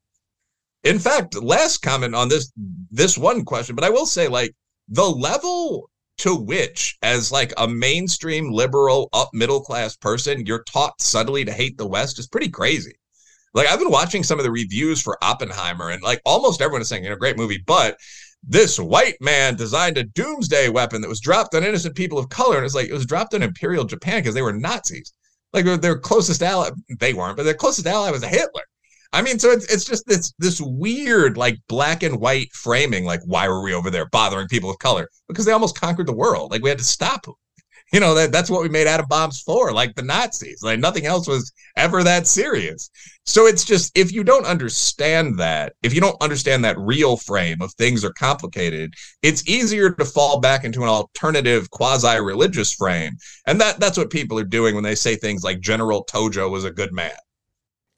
[SPEAKER 2] In fact, last comment on this this one question, but I will say like the level to which as like a mainstream liberal up middle class person you're taught subtly to hate the west is pretty crazy. Like I've been watching some of the reviews for Oppenheimer and like almost everyone is saying, you know, great movie, but this white man designed a doomsday weapon that was dropped on innocent people of color. And it's like it was dropped on Imperial Japan because they were Nazis. Like their, closest ally, they weren't, but their closest ally was Hitler. I mean, so it's it's just this this weird like black and white framing. Like, why were we over there bothering people of color? Because they almost conquered the world. Like we had to stop them you know that that's what we made atom bombs for like the nazis like nothing else was ever that serious. So it's just if you don't understand that if you don't understand that real frame of things are complicated it's easier to fall back into an alternative quasi religious frame. And that that's what people are doing when they say things like general tojo was a good man.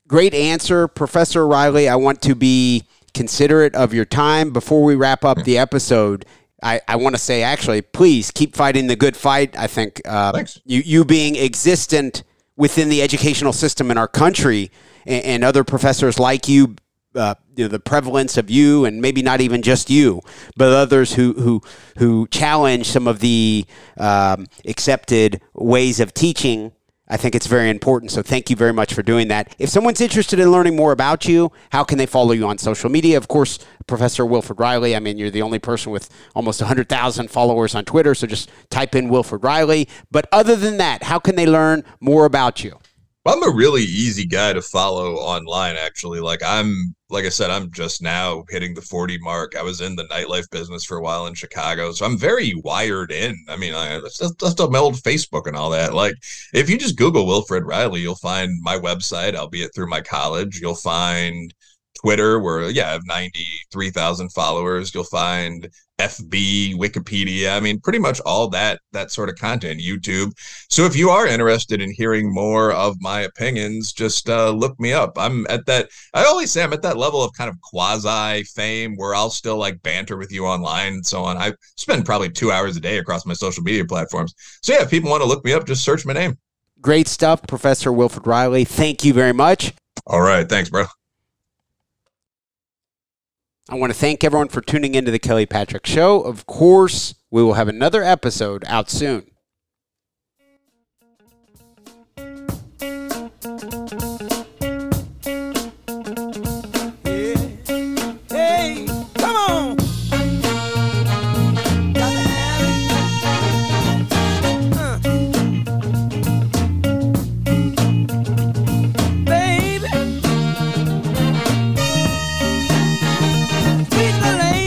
[SPEAKER 1] Great answer professor Reilly. I want to be considerate of your time. Before we wrap up the episode I, I want to say actually, please keep fighting the good fight. I think uh, you you being existent within the educational system in our country and, and other professors like you uh, you know, the prevalence of you, and maybe not even just you, but others who who who challenge some of the um, accepted ways of teaching. I think it's very important. So thank you very much for doing that. If someone's interested in learning more about you, how can they follow you on social media? Of course, Professor Wilfred Reilly. I mean, you're the only person with almost 100,000 followers on Twitter. So just type in Wilfred Reilly. But other than that, how can they learn more about you?
[SPEAKER 2] I'm a really easy guy to follow online, actually. Like, I'm, like I said, I'm just now hitting the 40 mark. I was in the nightlife business for a while in Chicago. So I'm very wired in. I mean, I, that's, that's my old Facebook and all that. Like, if you just Google Wilfred Reilly, you'll find my website, albeit through my college. You'll find Twitter, where, yeah, I have 93,000 followers. You'll find FB, Wikipedia. I mean, pretty much all that that sort of content, YouTube. So if you are interested in hearing more of my opinions, just uh, look me up. I'm at that. I always say I'm at that level of kind of quasi fame where I'll still like banter with you online and so on. I spend probably two hours a day across my social media platforms. So yeah, if people want to look me up, just search my name.
[SPEAKER 1] Great stuff, Professor Wilfred Reilly. Thank you very much.
[SPEAKER 2] All right, thanks, bro.
[SPEAKER 1] I want to thank everyone for tuning into the Kelly Patrick Show. Of course, we will have another episode out soon.